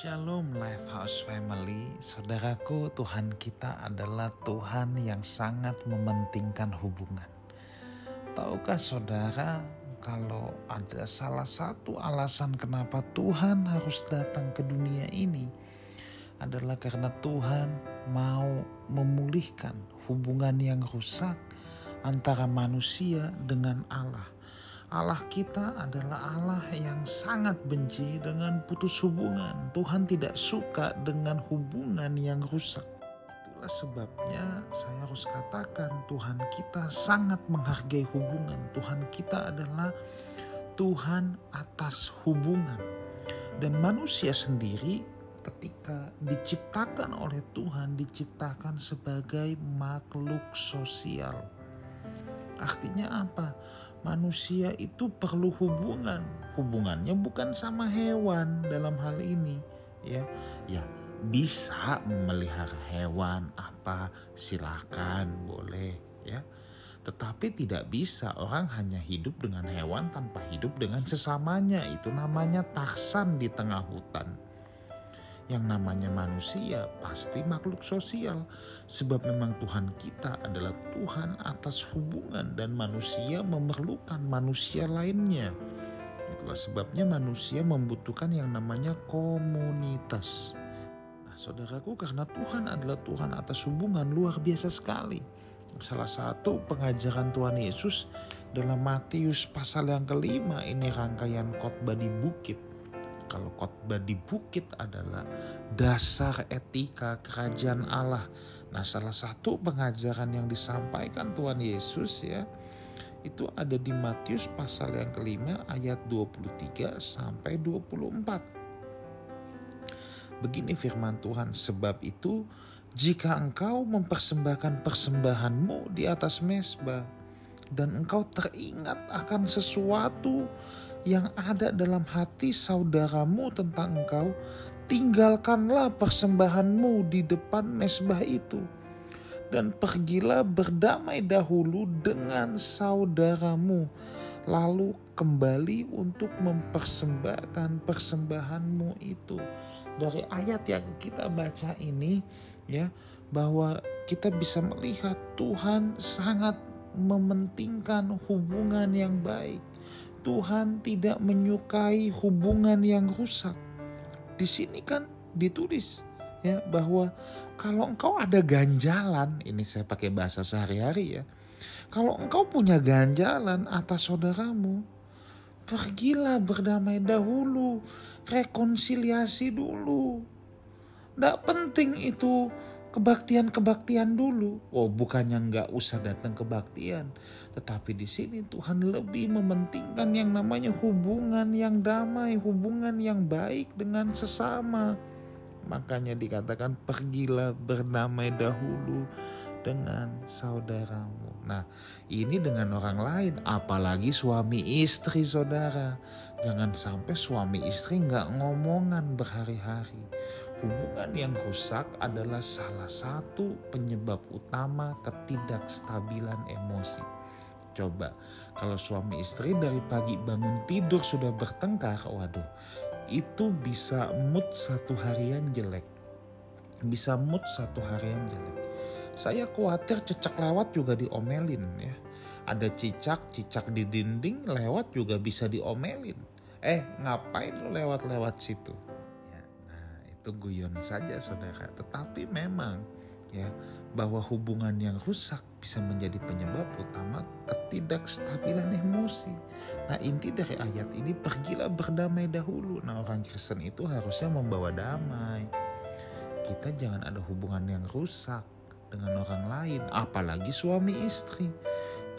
Shalom Lifehouse Family, saudaraku Tuhan kita adalah Tuhan yang sangat mementingkan hubungan. Tahukah saudara kalau ada salah satu alasan kenapa Tuhan harus datang ke dunia ini adalah karena Tuhan mau memulihkan hubungan yang rusak antara manusia dengan Allah Allah kita adalah Allah yang sangat benci dengan putus hubungan. Tuhan tidak suka dengan hubungan yang rusak. Itulah sebabnya saya harus katakan Tuhan kita sangat menghargai hubungan. Tuhan kita adalah Tuhan atas hubungan. Dan manusia sendiri ketika diciptakan oleh Tuhan diciptakan sebagai makhluk sosial. Artinya apa? Manusia itu perlu hubungan. Hubungannya bukan sama hewan dalam hal ini, ya. Ya, bisa memelihara hewan apa silakan boleh, ya. Tetapi tidak bisa orang hanya hidup dengan hewan tanpa hidup dengan sesamanya. Itu namanya taksan di tengah hutan yang namanya manusia pasti makhluk sosial sebab memang Tuhan kita adalah Tuhan atas hubungan dan manusia memerlukan manusia lainnya. Itulah sebabnya manusia membutuhkan yang namanya komunitas. Nah, saudaraku karena Tuhan adalah Tuhan atas hubungan luar biasa sekali. Salah satu pengajaran Tuhan Yesus dalam Matius pasal yang kelima ini rangkaian khotbah di bukit kalau khotbah di bukit adalah dasar etika kerajaan Allah. Nah, salah satu pengajaran yang disampaikan Tuhan Yesus ya itu ada di Matius pasal yang kelima ayat 23 sampai 24. Begini firman Tuhan, sebab itu jika engkau mempersembahkan persembahanmu di atas mesbah dan engkau teringat akan sesuatu yang ada dalam hati saudaramu tentang engkau, tinggalkanlah persembahanmu di depan mesbah itu. Dan pergilah berdamai dahulu dengan saudaramu, lalu kembali untuk mempersembahkan persembahanmu itu. Dari ayat yang kita baca ini, ya, bahwa kita bisa melihat Tuhan sangat mementingkan hubungan yang baik Tuhan tidak menyukai hubungan yang rusak. Di sini kan ditulis ya bahwa kalau engkau ada ganjalan, ini saya pakai bahasa sehari-hari ya. Kalau engkau punya ganjalan atas saudaramu, pergilah berdamai dahulu, rekonsiliasi dulu. Tidak penting itu kebaktian-kebaktian dulu. Oh, bukannya nggak usah datang kebaktian, tetapi di sini Tuhan lebih mementingkan yang namanya hubungan yang damai, hubungan yang baik dengan sesama. Makanya dikatakan pergilah berdamai dahulu dengan saudaramu. Nah, ini dengan orang lain, apalagi suami istri saudara. Jangan sampai suami istri nggak ngomongan berhari-hari Hubungan yang rusak adalah salah satu penyebab utama ketidakstabilan emosi. Coba, kalau suami istri dari pagi bangun tidur sudah bertengkar, waduh, itu bisa mood satu harian jelek. Bisa mood satu harian jelek. Saya khawatir cicak lewat juga diomelin ya. Ada cicak, cicak di dinding lewat juga bisa diomelin. Eh, ngapain lu lewat-lewat situ? Itu guyon saja saudara. Tetapi memang ya bahwa hubungan yang rusak bisa menjadi penyebab utama ketidakstabilan emosi. Nah inti dari ayat ini pergilah berdamai dahulu. Nah orang Kristen itu harusnya membawa damai. Kita jangan ada hubungan yang rusak dengan orang lain, apalagi suami istri.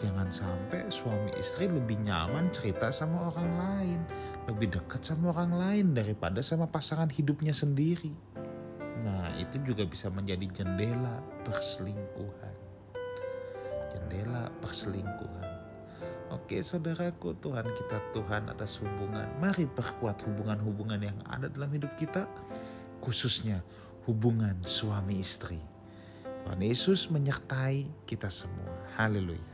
Jangan sampai suami istri lebih nyaman cerita sama orang lain, lebih dekat sama orang lain daripada sama pasangan hidupnya sendiri. Nah, itu juga bisa menjadi jendela perselingkuhan. Jendela perselingkuhan. Oke saudaraku Tuhan kita Tuhan atas hubungan. Mari perkuat hubungan-hubungan yang ada dalam hidup kita. Khususnya hubungan suami istri. Tuhan Yesus menyertai kita semua. Haleluya.